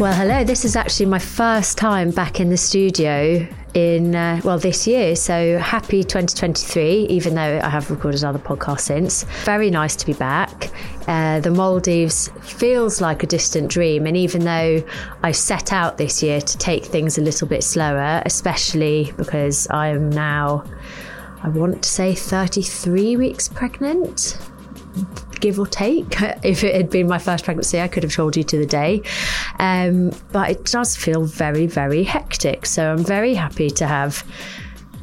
Well, hello. This is actually my first time back in the studio in, uh, well, this year. So happy 2023, even though I have recorded other podcasts since. Very nice to be back. Uh, the Maldives feels like a distant dream. And even though I set out this year to take things a little bit slower, especially because I am now, I want to say 33 weeks pregnant give or take. If it had been my first pregnancy, I could have told you to the day. Um, but it does feel very, very hectic. So I'm very happy to have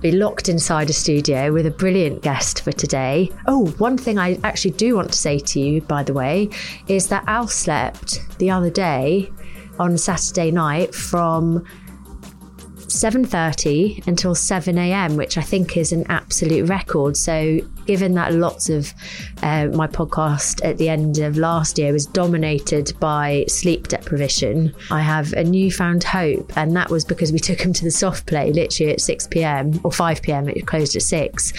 be locked inside a studio with a brilliant guest for today. Oh, one thing I actually do want to say to you, by the way, is that Al slept the other day on Saturday night from 7:30 until 7 a.m., which I think is an absolute record. So given that lots of uh, my podcast at the end of last year was dominated by sleep deprivation, I have a newfound hope. And that was because we took him to the soft play literally at 6 p.m. or 5 p.m. It closed at 6.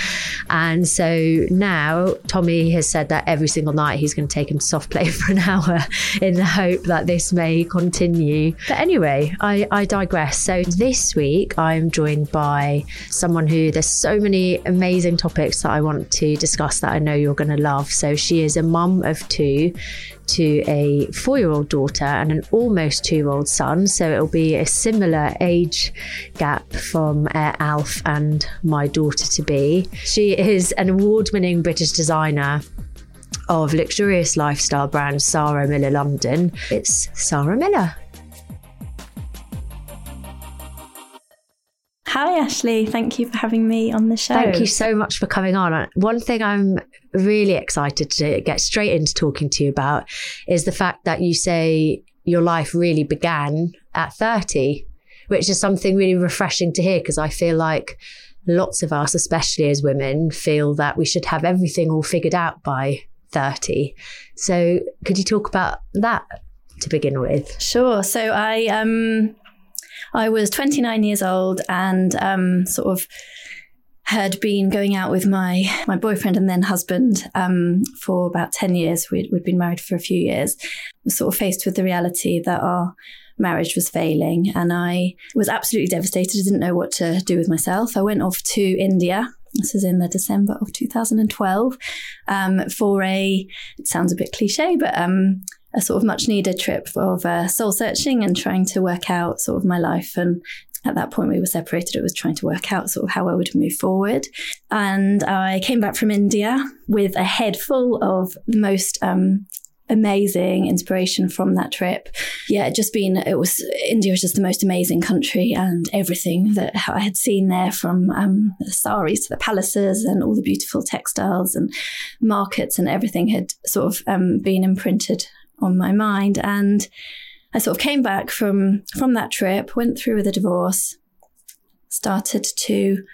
And so now Tommy has said that every single night he's going to take him to soft play for an hour in the hope that this may continue. But anyway, I, I digress. So this week I'm joined by someone who there's so many amazing topics that I want to discuss that I know you're going to love. So she is a mum of two to a four year old daughter and an almost two year old son. So it'll be a similar age gap from uh, Alf and my daughter to be. She is an award winning British designer of luxurious lifestyle brand Sarah Miller London. It's Sarah Miller. Hi, Ashley. Thank you for having me on the show. Thank you so much for coming on. One thing I'm really excited to get straight into talking to you about is the fact that you say your life really began at 30, which is something really refreshing to hear because I feel like lots of us, especially as women, feel that we should have everything all figured out by 30. So, could you talk about that to begin with? Sure. So, I um I was 29 years old and um, sort of had been going out with my my boyfriend and then husband um, for about 10 years. We'd, we'd been married for a few years. Was sort of faced with the reality that our marriage was failing and I was absolutely devastated. I didn't know what to do with myself. I went off to India this is in the December of 2012 um, for a, it sounds a bit cliche, but um, a sort of much needed trip of uh, soul searching and trying to work out sort of my life. And at that point, we were separated. It was trying to work out sort of how I would move forward. And I came back from India with a head full of the most um, amazing inspiration from that trip. Yeah, it just been, it was, India was just the most amazing country and everything that I had seen there from um, the saris to the palaces and all the beautiful textiles and markets and everything had sort of um, been imprinted on my mind. And I sort of came back from from that trip, went through with a divorce, started to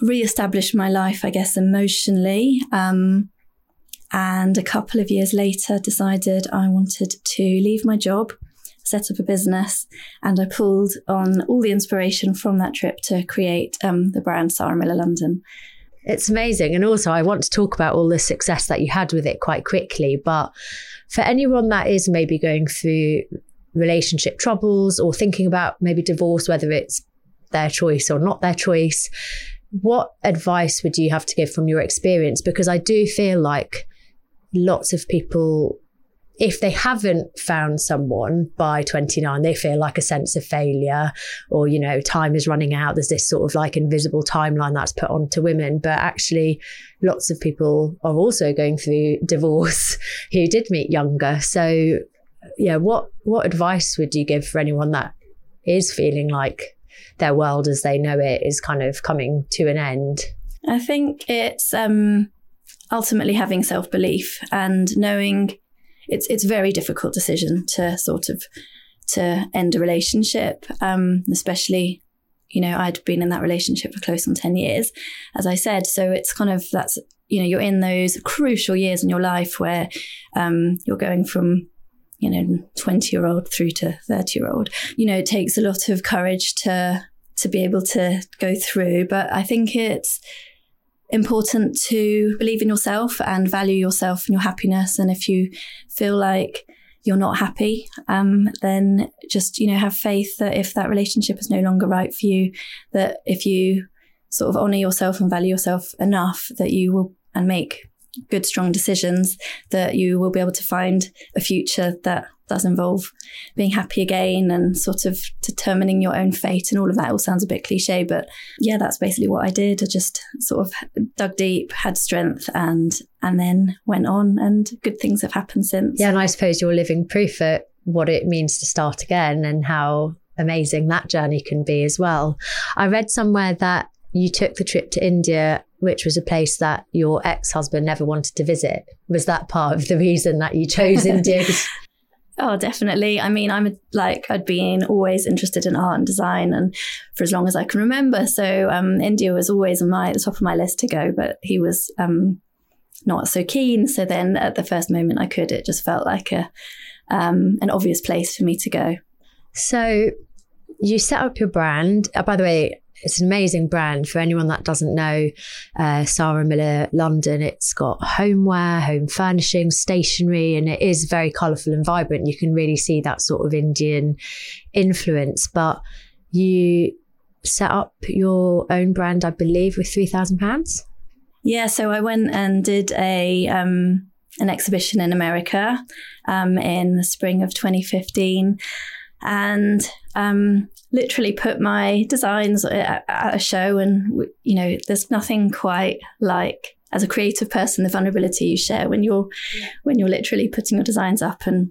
re-establish my life, I guess, emotionally. Um, and a couple of years later, decided I wanted to leave my job, set up a business, and I pulled on all the inspiration from that trip to create um, the brand Sarah Miller London. It's amazing. And also, I want to talk about all the success that you had with it quite quickly. But for anyone that is maybe going through relationship troubles or thinking about maybe divorce, whether it's their choice or not their choice, what advice would you have to give from your experience? Because I do feel like lots of people if they haven't found someone by 29, they feel like a sense of failure or, you know, time is running out. There's this sort of like invisible timeline that's put onto women. But actually, lots of people are also going through divorce who did meet younger. So, yeah, what, what advice would you give for anyone that is feeling like their world as they know it is kind of coming to an end? I think it's um, ultimately having self belief and knowing it's it's a very difficult decision to sort of to end a relationship, um, especially you know I'd been in that relationship for close on ten years, as I said. So it's kind of that's you know you're in those crucial years in your life where um, you're going from you know 20 year old through to 30 year old you know it takes a lot of courage to to be able to go through but i think it's important to believe in yourself and value yourself and your happiness. And if you feel like you're not happy, um, then just, you know, have faith that if that relationship is no longer right for you, that if you sort of honor yourself and value yourself enough, that you will and make good, strong decisions, that you will be able to find a future that does involve being happy again and sort of determining your own fate and all of that. All sounds a bit cliche but yeah that's basically what i did. I just sort of dug deep had strength and and then went on and good things have happened since. Yeah and i suppose you're living proof at what it means to start again and how amazing that journey can be as well. I read somewhere that you took the trip to india which was a place that your ex-husband never wanted to visit was that part of the reason that you chose india Oh, definitely. I mean, I'm like, I'd been always interested in art and design and for as long as I can remember. So, um, India was always on my, the top of my list to go, but he was, um, not so keen. So then at the first moment I could, it just felt like a, um, an obvious place for me to go. So you set up your brand. Uh, by the way, it's an amazing brand for anyone that doesn't know uh, Sarah Miller London. It's got homeware, home furnishings, stationery, and it is very colourful and vibrant. You can really see that sort of Indian influence. But you set up your own brand, I believe, with three thousand pounds. Yeah, so I went and did a um, an exhibition in America um, in the spring of 2015 and um, literally put my designs at, at a show. And, you know, there's nothing quite like as a creative person, the vulnerability you share when you're, when you're literally putting your designs up and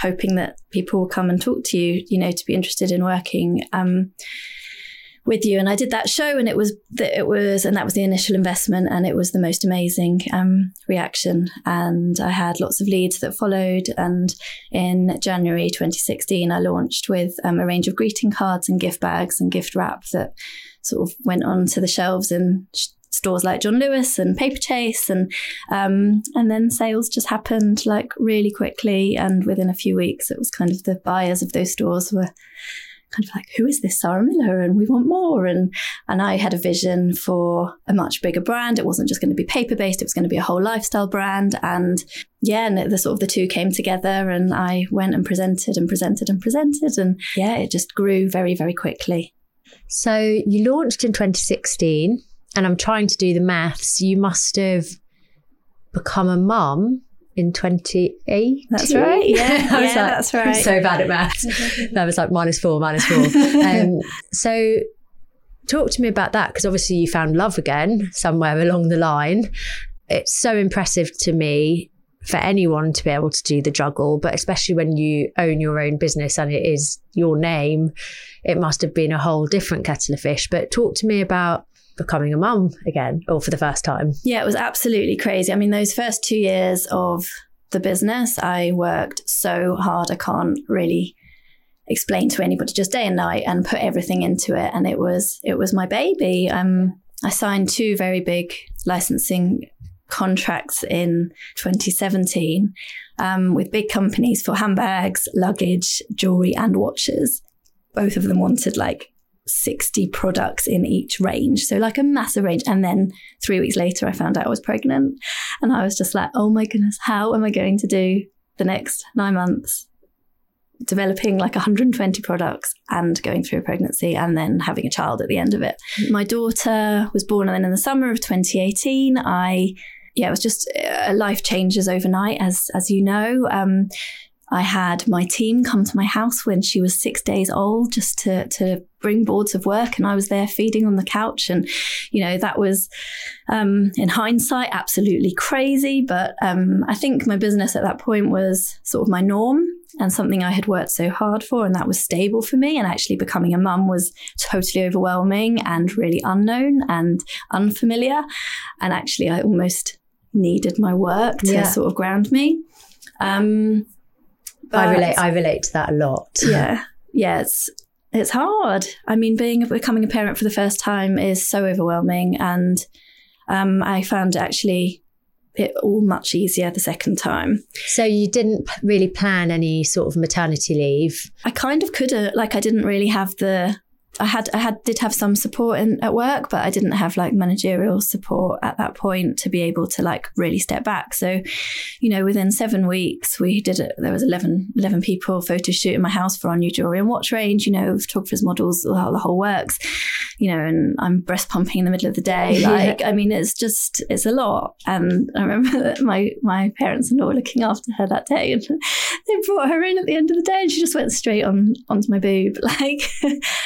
hoping that people will come and talk to you, you know, to be interested in working. Um, with you. And I did that show, and it was that it was, and that was the initial investment, and it was the most amazing um, reaction. And I had lots of leads that followed. And in January 2016, I launched with um, a range of greeting cards and gift bags and gift wrap that sort of went onto the shelves in stores like John Lewis and Paperchase, and um, and then sales just happened like really quickly. And within a few weeks, it was kind of the buyers of those stores were kind of like, who is this Sarah Miller? And we want more. And and I had a vision for a much bigger brand. It wasn't just going to be paper based, it was going to be a whole lifestyle brand. And yeah, and the sort of the two came together and I went and presented and presented and presented. And yeah, it just grew very, very quickly. So you launched in 2016, and I'm trying to do the maths. You must have become a mum in 28. That's right. Yeah, yeah like, that's right. I'm so bad at maths. that was like minus four, minus four. Um, so talk to me about that because obviously you found love again somewhere along the line. It's so impressive to me for anyone to be able to do the juggle, but especially when you own your own business and it is your name, it must have been a whole different kettle of fish. But talk to me about becoming a mum again or for the first time? Yeah, it was absolutely crazy. I mean, those first two years of the business, I worked so hard. I can't really explain to anybody just day and night and put everything into it. And it was, it was my baby. Um, I signed two very big licensing contracts in 2017 um, with big companies for handbags, luggage, jewelry, and watches. Both of them wanted like 60 products in each range. So, like a massive range. And then three weeks later, I found out I was pregnant. And I was just like, oh my goodness, how am I going to do the next nine months? Developing like 120 products and going through a pregnancy and then having a child at the end of it. My daughter was born, and then in the summer of 2018, I yeah, it was just uh, life changes overnight, as as you know. Um, I had my team come to my house when she was six days old just to, to bring boards of work. And I was there feeding on the couch. And, you know, that was, um, in hindsight, absolutely crazy. But um, I think my business at that point was sort of my norm and something I had worked so hard for. And that was stable for me. And actually becoming a mum was totally overwhelming and really unknown and unfamiliar. And actually, I almost needed my work to yeah. sort of ground me. Um, I relate. I relate to that a lot. Yeah, yeah. It's it's hard. I mean, being becoming a parent for the first time is so overwhelming, and um, I found actually it all much easier the second time. So you didn't really plan any sort of maternity leave. I kind of could have. Like, I didn't really have the I had I had did have some support in, at work, but I didn't have like managerial support at that point to be able to like really step back. So, you know, within seven weeks, we did it. There was 11, 11 people photo shoot in my house for our new jewelry and watch range. You know, photographers, models, the whole, the whole works. You know, and I'm breast pumping in the middle of the day. Like, I mean, it's just it's a lot. And I remember my my parents in law looking after her that day, and they brought her in at the end of the day, and she just went straight on onto my boob, like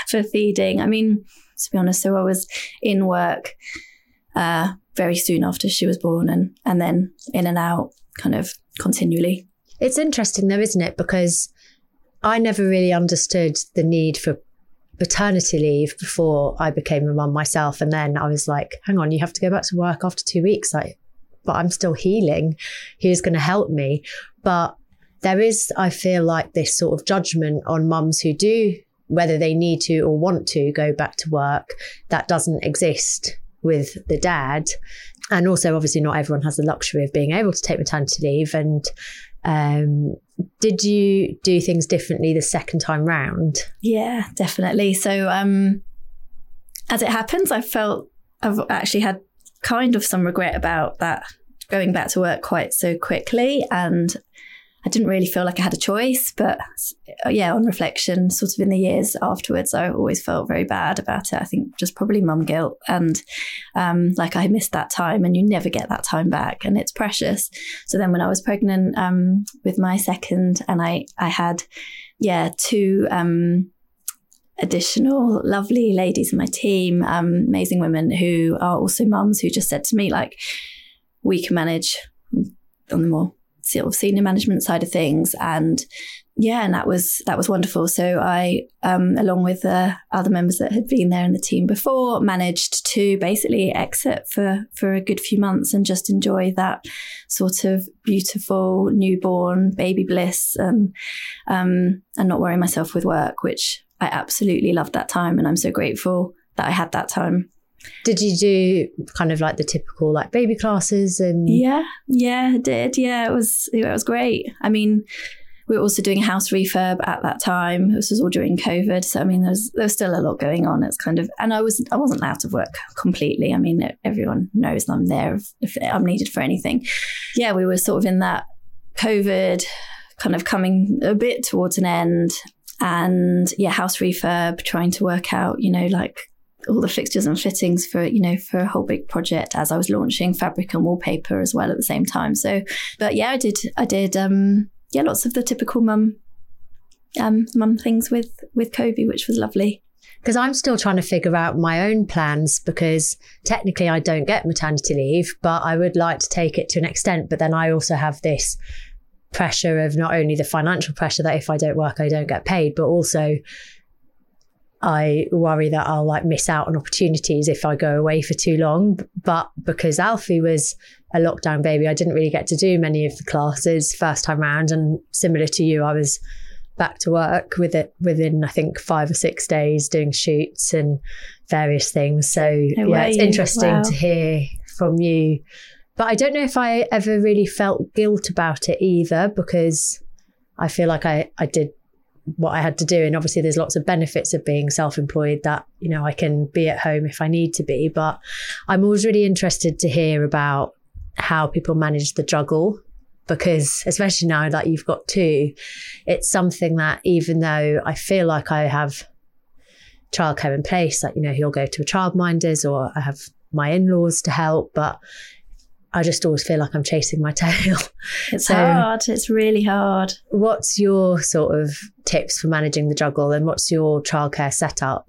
for feeding. I mean, to be honest, so I was in work uh, very soon after she was born, and and then in and out, kind of continually. It's interesting though, isn't it? Because I never really understood the need for paternity leave before I became a mum myself, and then I was like, "Hang on, you have to go back to work after two weeks." Like, but I'm still healing. Who's going to help me? But there is, I feel like, this sort of judgment on mums who do whether they need to or want to go back to work, that doesn't exist with the dad. And also, obviously, not everyone has the luxury of being able to take maternity leave. And um, did you do things differently the second time round? Yeah, definitely. So, um, as it happens, I felt I've actually had kind of some regret about that going back to work quite so quickly. And I didn't really feel like I had a choice, but uh, yeah, on reflection, sort of in the years afterwards, I always felt very bad about it. I think just probably mum guilt and um, like I missed that time, and you never get that time back, and it's precious. So then, when I was pregnant um, with my second, and I I had yeah two. Um, additional lovely ladies in my team, um, amazing women who are also mums who just said to me, like, we can manage on the more sort of senior management side of things. And yeah and that was that was wonderful. So i um, along with the other members that had been there in the team before managed to basically exit for for a good few months and just enjoy that sort of beautiful newborn baby bliss and um, and not worry myself with work which i absolutely loved that time. And i'm so grateful that i had that time did you do kind of like the typical like baby classes and Yeah, yeah, I did. Yeah, it was it was great. I mean, we were also doing a house refurb at that time. This was all during COVID, so I mean, there's there's still a lot going on. It's kind of, and I was I wasn't out of work completely. I mean, everyone knows I'm there if, if I'm needed for anything. Yeah, we were sort of in that COVID kind of coming a bit towards an end, and yeah, house refurb, trying to work out, you know, like all the fixtures and fittings for you know for a whole big project as I was launching fabric and wallpaper as well at the same time. So, but yeah, I did I did um, yeah lots of the typical mum um, mum things with with Kobe, which was lovely. Because I'm still trying to figure out my own plans because technically I don't get maternity leave, but I would like to take it to an extent. But then I also have this pressure of not only the financial pressure that if I don't work, I don't get paid, but also I worry that I'll like miss out on opportunities if I go away for too long. But because Alfie was a lockdown baby, I didn't really get to do many of the classes first time round. And similar to you, I was back to work with it within I think five or six days doing shoots and various things. So no yeah, it's interesting wow. to hear from you. But I don't know if I ever really felt guilt about it either because I feel like I, I did what I had to do. And obviously, there's lots of benefits of being self employed that, you know, I can be at home if I need to be. But I'm always really interested to hear about how people manage the juggle because especially now that you've got two, it's something that even though I feel like I have childcare in place, like, you know, he'll go to a childminders or I have my in-laws to help, but I just always feel like I'm chasing my tail. It's so hard. It's really hard. What's your sort of tips for managing the juggle and what's your childcare setup?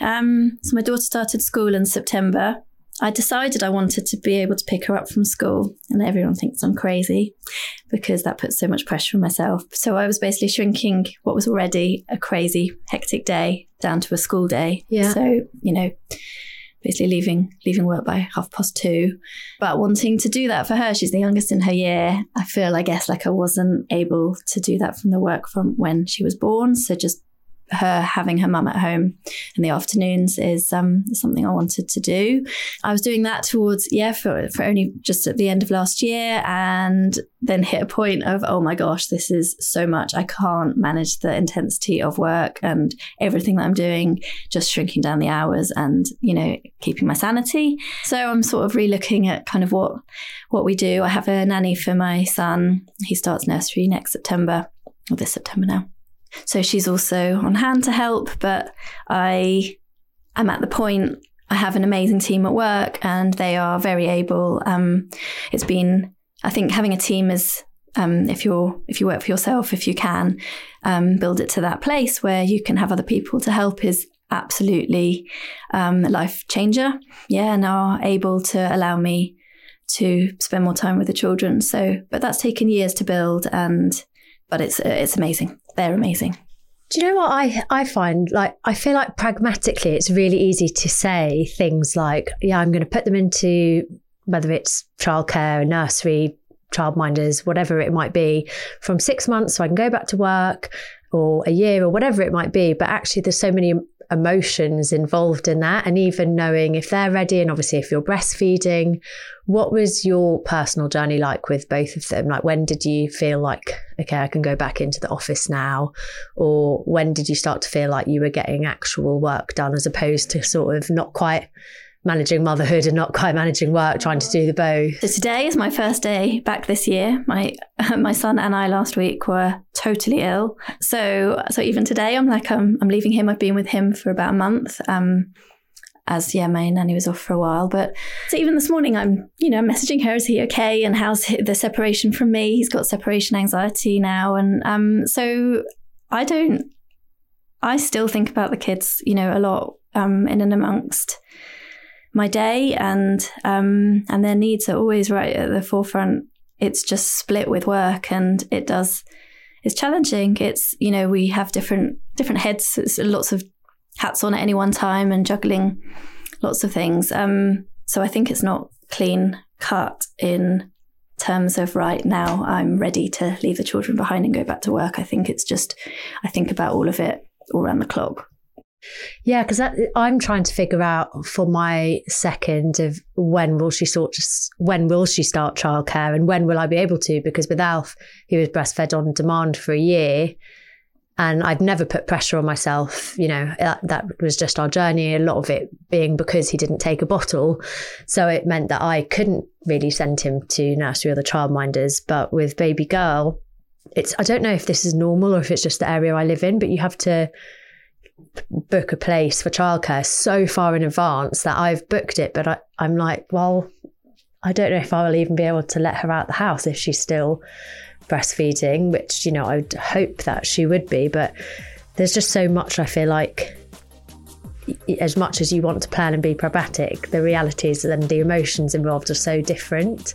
Um, so my daughter started school in September I decided I wanted to be able to pick her up from school, and everyone thinks I'm crazy because that puts so much pressure on myself. So I was basically shrinking what was already a crazy, hectic day down to a school day. Yeah. So, you know, basically leaving leaving work by half past two. But wanting to do that for her, she's the youngest in her year. I feel, I guess, like I wasn't able to do that from the work from when she was born. So just her having her mum at home in the afternoons is um, something I wanted to do. I was doing that towards, yeah, for, for only just at the end of last year and then hit a point of, oh my gosh, this is so much. I can't manage the intensity of work and everything that I'm doing, just shrinking down the hours and, you know, keeping my sanity. So I'm sort of relooking at kind of what, what we do. I have a nanny for my son. He starts nursery next September, or this September now. So she's also on hand to help, but I am at the point I have an amazing team at work and they are very able. Um, it's been, I think having a team is, um, if you're, if you work for yourself, if you can, um, build it to that place where you can have other people to help is absolutely, um, a life changer. Yeah. And are able to allow me to spend more time with the children. So, but that's taken years to build and, but it's, it's amazing they're amazing. Do you know what I I find like I feel like pragmatically it's really easy to say things like yeah I'm going to put them into whether it's childcare, nursery, childminders, whatever it might be, from six months so I can go back to work or a year or whatever it might be. But actually, there's so many emotions involved in that. And even knowing if they're ready, and obviously if you're breastfeeding, what was your personal journey like with both of them? Like, when did you feel like, okay, I can go back into the office now? Or when did you start to feel like you were getting actual work done as opposed to sort of not quite managing motherhood and not quite managing work, trying to do the both. So today is my first day back this year. My my son and I last week were totally ill. So so even today I'm like I'm I'm leaving him. I've been with him for about a month. Um as yeah, my nanny was off for a while. But so even this morning, I'm you know messaging her, is he okay, and how's the separation from me? He's got separation anxiety now, and um, so I don't. I still think about the kids, you know, a lot um, in and amongst my day and um, and their needs are always right at the forefront. It's just split with work, and it does. It's challenging. It's you know we have different different heads. It's lots of hats on at any one time and juggling lots of things. Um, so I think it's not clean cut in terms of right now I'm ready to leave the children behind and go back to work. I think it's just I think about all of it all around the clock. Yeah, because I'm trying to figure out for my second of when will she sort when will she start childcare and when will I be able to? Because with Alf, he was breastfed on demand for a year, and I've never put pressure on myself. You know, that, that was just our journey. A lot of it being because he didn't take a bottle, so it meant that I couldn't really send him to nursery or the childminders. But with baby girl, it's I don't know if this is normal or if it's just the area I live in, but you have to book a place for childcare so far in advance that I've booked it, but I, I'm like, well, I don't know if I will even be able to let her out the house if she's still breastfeeding, which, you know, I would hope that she would be. But there's just so much I feel like, as much as you want to plan and be pragmatic, the realities and the emotions involved are so different.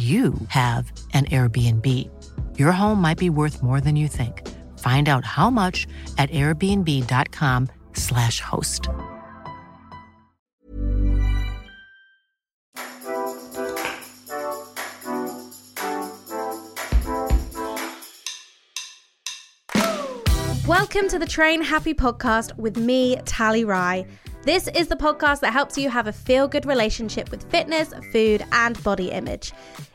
you have an Airbnb. Your home might be worth more than you think. Find out how much at airbnb.com/slash host. Welcome to the Train Happy podcast with me, Tally Rye. This is the podcast that helps you have a feel good relationship with fitness, food, and body image.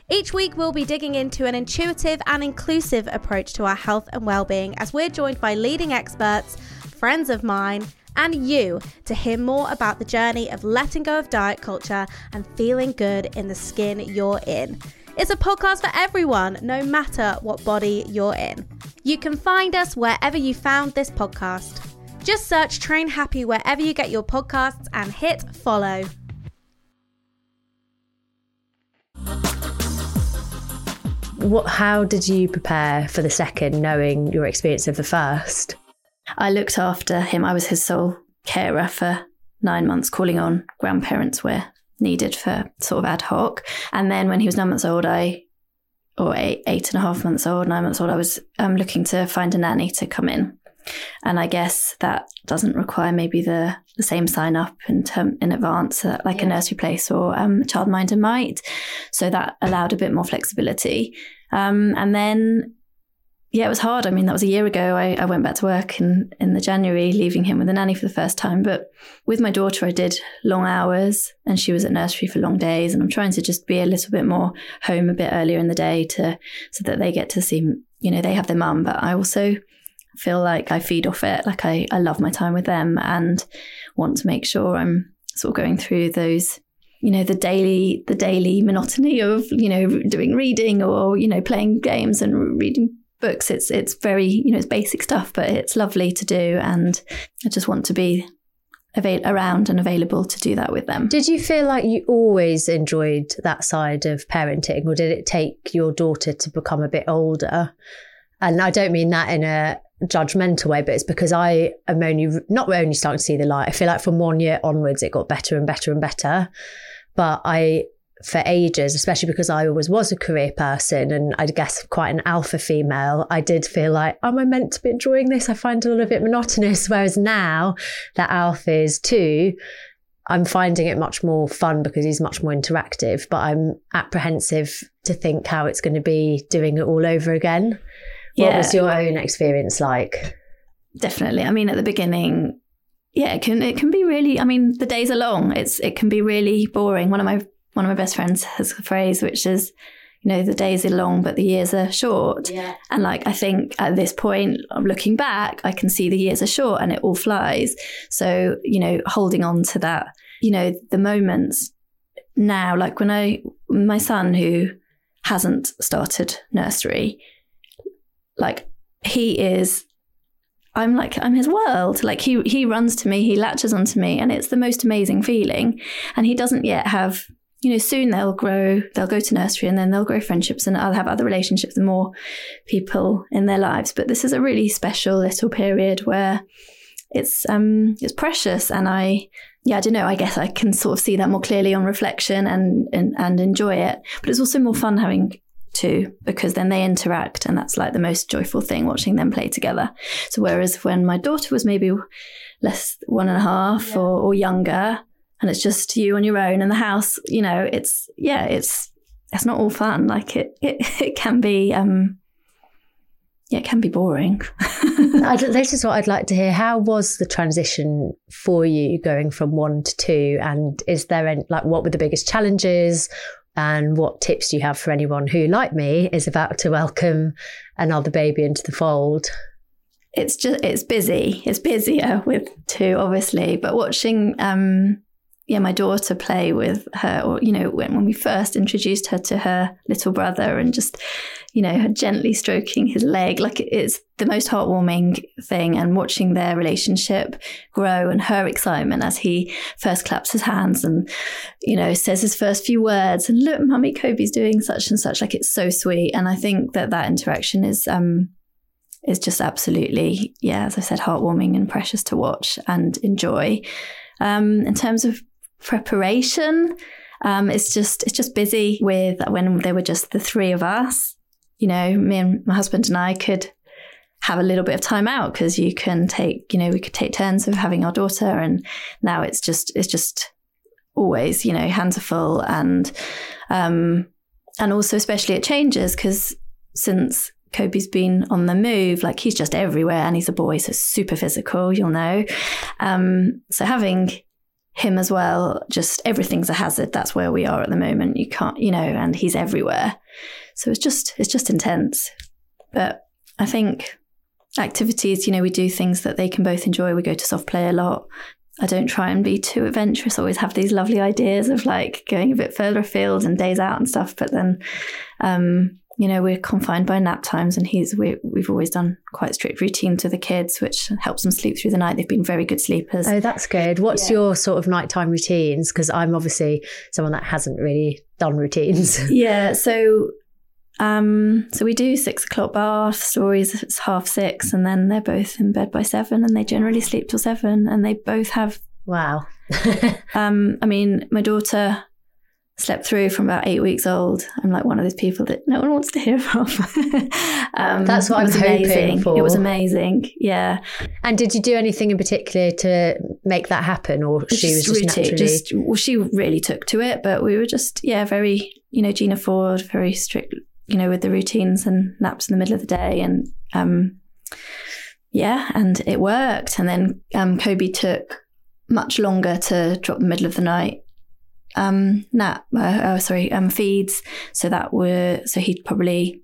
Each week, we'll be digging into an intuitive and inclusive approach to our health and well-being as we're joined by leading experts, friends of mine, and you to hear more about the journey of letting go of diet culture and feeling good in the skin you're in. It's a podcast for everyone, no matter what body you're in. You can find us wherever you found this podcast. Just search Train Happy wherever you get your podcasts and hit follow. What? How did you prepare for the second, knowing your experience of the first? I looked after him. I was his sole carer for nine months, calling on grandparents where needed for sort of ad hoc. And then when he was nine months old, I, or eight, eight and a half months old, nine months old, I was um, looking to find a nanny to come in. And I guess that doesn't require maybe the, the same sign up in term in advance, uh, like yeah. a nursery place or um, childminder might. So that allowed a bit more flexibility. Um, and then, yeah, it was hard. I mean, that was a year ago. I, I went back to work in, in the January, leaving him with a nanny for the first time. But with my daughter, I did long hours and she was at nursery for long days. And I'm trying to just be a little bit more home a bit earlier in the day to so that they get to see, you know, they have their mum. But I also feel like I feed off it. Like I, I love my time with them and want to make sure I'm sort of going through those you know the daily the daily monotony of you know doing reading or you know playing games and reading books it's it's very you know it's basic stuff but it's lovely to do and i just want to be avail- around and available to do that with them did you feel like you always enjoyed that side of parenting or did it take your daughter to become a bit older and i don't mean that in a judgmental way, but it's because I am only not only starting to see the light. I feel like from one year onwards, it got better and better and better. But I, for ages, especially because I always was a career person and I guess quite an alpha female, I did feel like, am I meant to be enjoying this? I find it a little bit monotonous. Whereas now that Alf is too, I'm finding it much more fun because he's much more interactive, but I'm apprehensive to think how it's going to be doing it all over again. What yeah. was your own experience like? Definitely. I mean, at the beginning, yeah, it can it can be really. I mean, the days are long. It's it can be really boring. One of my one of my best friends has a phrase which is, you know, the days are long, but the years are short. Yeah. And like I think at this point, looking back, I can see the years are short and it all flies. So you know, holding on to that, you know, the moments now, like when I my son who hasn't started nursery like he is I'm like I'm his world. Like he he runs to me, he latches onto me, and it's the most amazing feeling. And he doesn't yet have you know, soon they'll grow, they'll go to nursery and then they'll grow friendships and I'll have other relationships and more people in their lives. But this is a really special little period where it's um it's precious and I yeah, I don't know, I guess I can sort of see that more clearly on reflection and and, and enjoy it. But it's also more fun having two because then they interact and that's like the most joyful thing watching them play together. So whereas when my daughter was maybe less one and a half yeah. or, or younger, and it's just you on your own in the house, you know, it's yeah, it's it's not all fun. Like it it, it can be um yeah, it can be boring. this is what I'd like to hear. How was the transition for you going from one to two? And is there any, like what were the biggest challenges? And what tips do you have for anyone who, like me, is about to welcome another baby into the fold? It's just it's busy. It's busier with two, obviously, but watching um, yeah, my daughter play with her, or, you know, when, when we first introduced her to her little brother and just, you know, her gently stroking his leg, like it's the most heartwarming thing. And watching their relationship grow and her excitement as he first claps his hands and, you know, says his first few words and look, mummy, Kobe's doing such and such. Like it's so sweet. And I think that that interaction is, um, is just absolutely, yeah, as I said, heartwarming and precious to watch and enjoy. Um, in terms of preparation. Um, it's just it's just busy with when there were just the three of us. You know, me and my husband and I could have a little bit of time out because you can take you know we could take turns of having our daughter, and now it's just it's just always you know hands are full and um, and also especially it changes because since Kobe's been on the move, like he's just everywhere and he's a boy, so super physical, you'll know. Um, so having him as well. Just everything's a hazard. That's where we are at the moment. You can't, you know, and he's everywhere. So it's just it's just intense. But I think activities, you know, we do things that they can both enjoy. We go to soft play a lot. I don't try and be too adventurous. I always have these lovely ideas of like going a bit further afield and days out and stuff. But then um, you know, we're confined by nap times, and he's we, we've always done quite strict routines with the kids, which helps them sleep through the night. They've been very good sleepers. Oh, that's good. What's yeah. your sort of nighttime routines? Because I'm obviously someone that hasn't really done routines. yeah, so um, so we do six o'clock bath stories. It's half six, and then they're both in bed by seven, and they generally sleep till seven, and they both have wow. um, I mean, my daughter slept through from about eight weeks old. I'm like one of those people that no one wants to hear from. um, That's what I'm amazing. for. It was amazing. Yeah. And did you do anything in particular to make that happen, or she was just routine, naturally? Just, well, she really took to it, but we were just yeah, very you know Gina Ford, very strict, you know, with the routines and naps in the middle of the day, and um, yeah, and it worked. And then um, Kobe took much longer to drop the middle of the night um, nap, uh, oh, sorry, um, feeds. So that were, so he'd probably,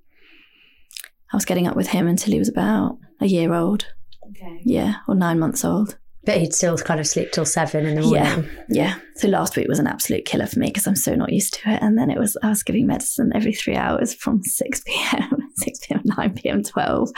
I was getting up with him until he was about a year old. Okay. Yeah, or nine months old. But he'd still kind of sleep till seven in the morning. Yeah, yeah. So last week was an absolute killer for me because I'm so not used to it. And then it was I was giving medicine every three hours from six p.m., six p.m., nine p.m., 12,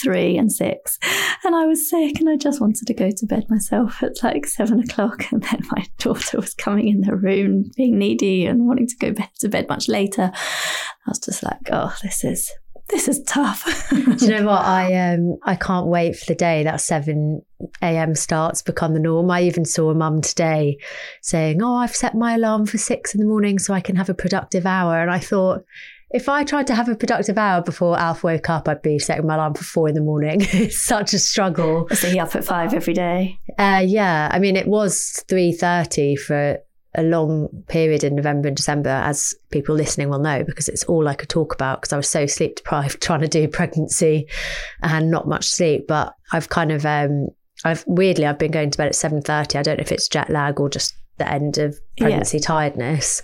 3 and six, and I was sick and I just wanted to go to bed myself at like seven o'clock. And then my daughter was coming in the room being needy and wanting to go to bed much later. I was just like, oh, this is this is tough. Do you know what? I um I can't wait for the day that seven a.m. starts become the norm. I even saw a mum today saying, "Oh, I've set my alarm for six in the morning so I can have a productive hour." And I thought, if I tried to have a productive hour before Alf woke up, I'd be setting my alarm for four in the morning. it's such a struggle. So he up at five every day. Uh, yeah, I mean, it was three thirty for a long period in November and December, as people listening will know, because it's all I could talk about because I was so sleep deprived trying to do pregnancy and not much sleep. But I've kind of, um, I've weirdly, I've been going to bed at seven thirty. I don't know if it's jet lag or just the end of pregnancy yeah. tiredness,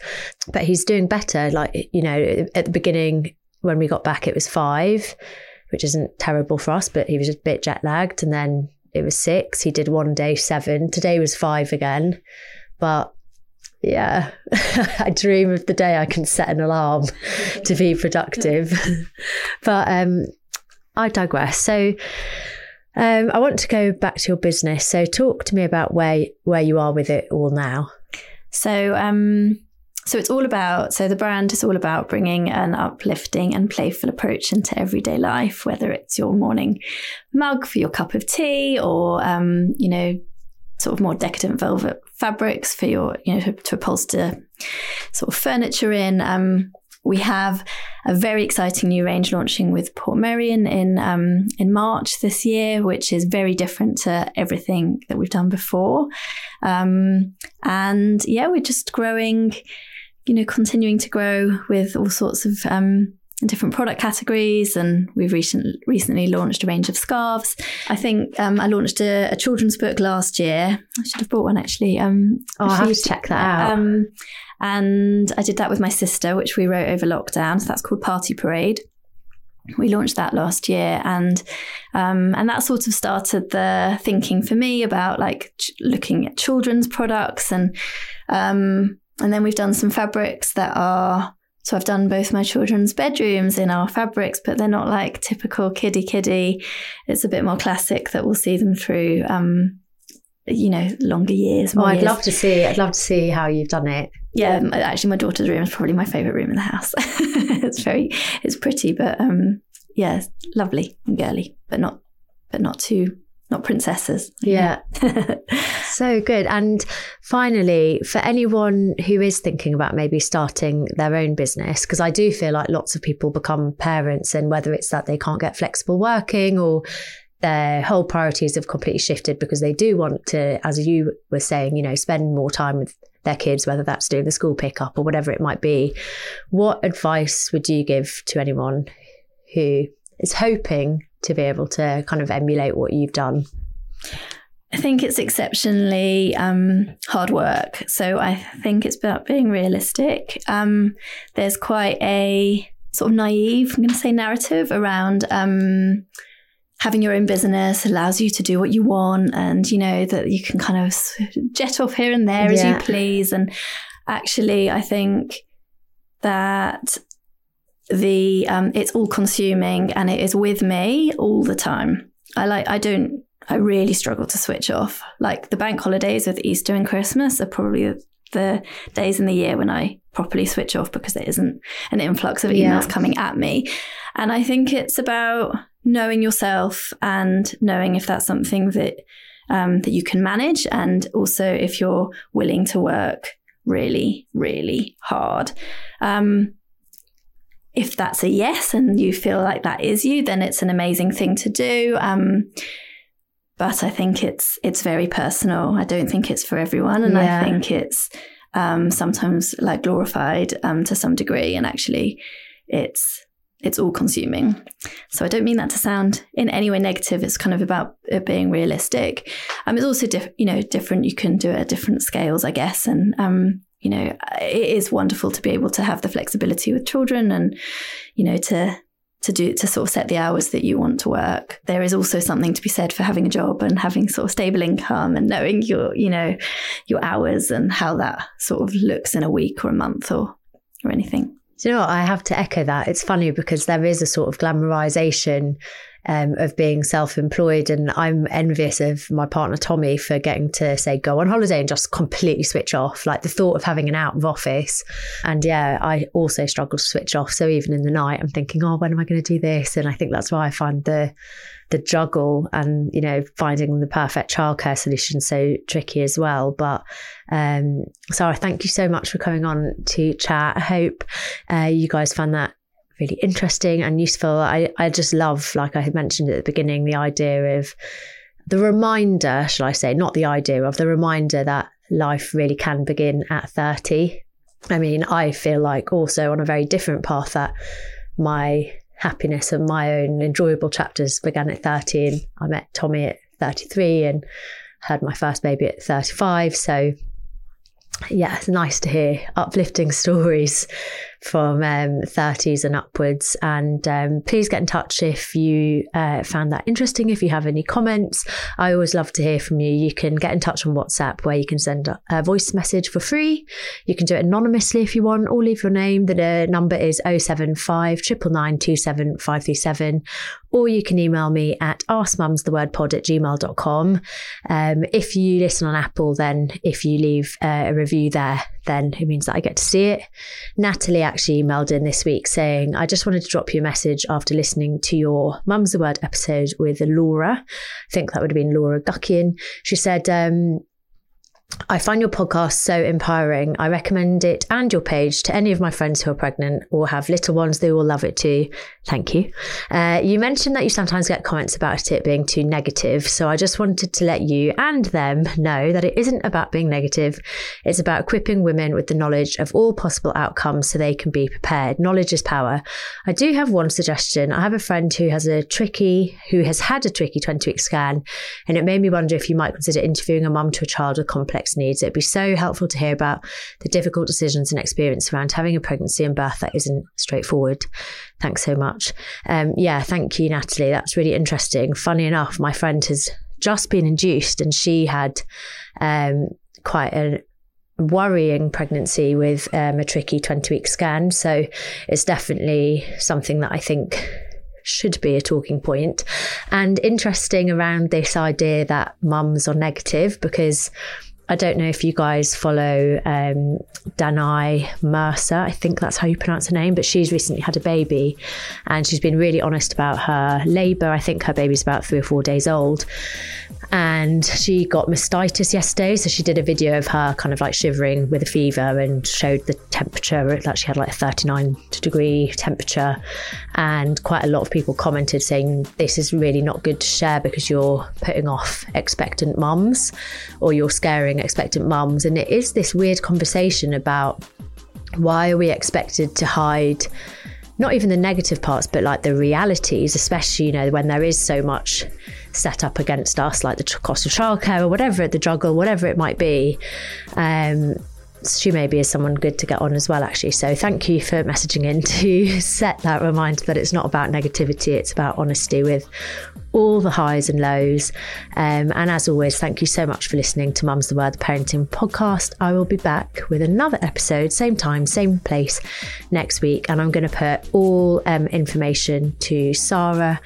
but he's doing better. Like you know, at the beginning when we got back, it was five, which isn't terrible for us, but he was a bit jet lagged, and then it was six. He did one day seven. Today was five again, but yeah, I dream of the day I can set an alarm to be productive. but um, I digress. So um, I want to go back to your business. So talk to me about where where you are with it all now. So um, so it's all about, so the brand is all about bringing an uplifting and playful approach into everyday life, whether it's your morning mug for your cup of tea or, um, you know, sort of more decadent velvet fabrics for your, you know, to, to upholster sort of furniture in. Um, we have a very exciting new range launching with Portmeirion in um, in March this year, which is very different to everything that we've done before. Um, and yeah, we're just growing, you know, continuing to grow with all sorts of um, different product categories. And we've recent, recently launched a range of scarves. I think um, I launched a, a, children's book last year. I should have bought one actually. Um, oh, I have to check that out. Um, and I did that with my sister, which we wrote over lockdown. So that's called Party Parade. We launched that last year, and um, and that sort of started the thinking for me about like ch- looking at children's products, and um, and then we've done some fabrics that are so I've done both my children's bedrooms in our fabrics, but they're not like typical kiddie kiddie. It's a bit more classic that we'll see them through, um, you know, longer years. oh, I'd years. love to see. I'd love to see how you've done it yeah, actually, my daughter's room is probably my favorite room in the house. it's very, it's pretty, but um, yeah, lovely and girly, but not, but not too, not princesses. Yeah, so good. And finally, for anyone who is thinking about maybe starting their own business, because I do feel like lots of people become parents, and whether it's that they can't get flexible working or their whole priorities have completely shifted because they do want to, as you were saying, you know, spend more time with their kids, whether that's doing the school pickup or whatever it might be. What advice would you give to anyone who is hoping to be able to kind of emulate what you've done? I think it's exceptionally um, hard work. So I think it's about being realistic. Um, there's quite a sort of naive, I'm going to say, narrative around. Um, having your own business allows you to do what you want and you know that you can kind of jet off here and there yeah. as you please and actually i think that the um, it's all consuming and it is with me all the time i like i don't i really struggle to switch off like the bank holidays with easter and christmas are probably the days in the year when i properly switch off because there isn't an influx of emails yeah. coming at me and i think it's about knowing yourself and knowing if that's something that um, that you can manage, and also if you're willing to work really, really hard. Um, if that's a yes and you feel like that is you, then it's an amazing thing to do. Um, but I think it's it's very personal. I don't think it's for everyone, and yeah. I think it's um, sometimes like glorified um, to some degree, and actually, it's it's all consuming. So I don't mean that to sound in any way negative. It's kind of about it being realistic. Um, it's also diff- you know different. You can do it at different scales, I guess, and um, you know it is wonderful to be able to have the flexibility with children, and you know to to do to sort of set the hours that you want to work. There is also something to be said for having a job and having sort of stable income and knowing your you know your hours and how that sort of looks in a week or a month or or anything. Do you know what? I have to echo that. It's funny because there is a sort of glamorization um, of being self employed. And I'm envious of my partner, Tommy, for getting to say go on holiday and just completely switch off. Like the thought of having an out of office. And yeah, I also struggle to switch off. So even in the night, I'm thinking, oh, when am I going to do this? And I think that's why I find the the juggle and you know finding the perfect childcare solution so tricky as well. But um, Sarah, thank you so much for coming on to chat. I hope uh, you guys found that really interesting and useful. I I just love, like I mentioned at the beginning, the idea of the reminder, shall I say, not the idea of the reminder that life really can begin at 30. I mean, I feel like also on a very different path that my happiness and my own enjoyable chapters began at 30 and I met Tommy at 33 and had my first baby at 35 so yeah, it's nice to hear uplifting stories from um, 30s and upwards. And um, please get in touch if you uh, found that interesting. If you have any comments, I always love to hear from you. You can get in touch on WhatsApp where you can send a, a voice message for free. You can do it anonymously if you want, or leave your name. The uh, number is 075 999 or you can email me at askmumsthewordpod at gmail.com. Um, if you listen on Apple, then if you leave uh, a review there, then it means that I get to see it. Natalie actually emailed in this week saying, I just wanted to drop you a message after listening to your Mum's the Word episode with Laura. I think that would have been Laura Guckian. She said, um, I find your podcast so empowering. I recommend it and your page to any of my friends who are pregnant or have little ones. They will love it too. Thank you. Uh, you mentioned that you sometimes get comments about it being too negative. So I just wanted to let you and them know that it isn't about being negative. It's about equipping women with the knowledge of all possible outcomes so they can be prepared. Knowledge is power. I do have one suggestion. I have a friend who has a tricky, who has had a tricky 20 week scan, and it made me wonder if you might consider interviewing a mum to a child with complex needs. It'd be so helpful to hear about the difficult decisions and experience around having a pregnancy and birth that isn't straightforward. Thanks so much. Um, yeah, thank you, Natalie. That's really interesting. Funny enough, my friend has just been induced and she had um, quite a worrying pregnancy with um, a tricky 20 week scan. So it's definitely something that I think should be a talking point and interesting around this idea that mums are negative because I don't know if you guys follow um, Danae Mercer. I think that's how you pronounce her name, but she's recently had a baby and she's been really honest about her labour. I think her baby's about three or four days old and she got mastitis yesterday. So she did a video of her kind of like shivering with a fever and showed the temperature. Like she had like a 39 degree temperature. And quite a lot of people commented saying this is really not good to share because you're putting off expectant mums or you're scaring expectant mums. And it is this weird conversation about why are we expected to hide not even the negative parts, but like the realities, especially, you know, when there is so much set up against us, like the cost of childcare or whatever, the juggle, whatever it might be. Um, she maybe is someone good to get on as well, actually. So thank you for messaging in to set that reminder that it's not about negativity, it's about honesty with all the highs and lows. Um, and as always, thank you so much for listening to Mum's the Word, the parenting podcast. I will be back with another episode, same time, same place next week. And I'm going to put all um, information to Sarah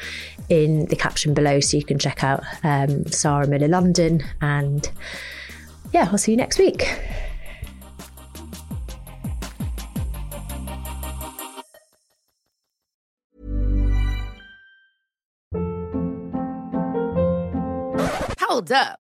in the caption below so you can check out um, Sarah Miller London. And yeah, I'll see you next week. Hold up.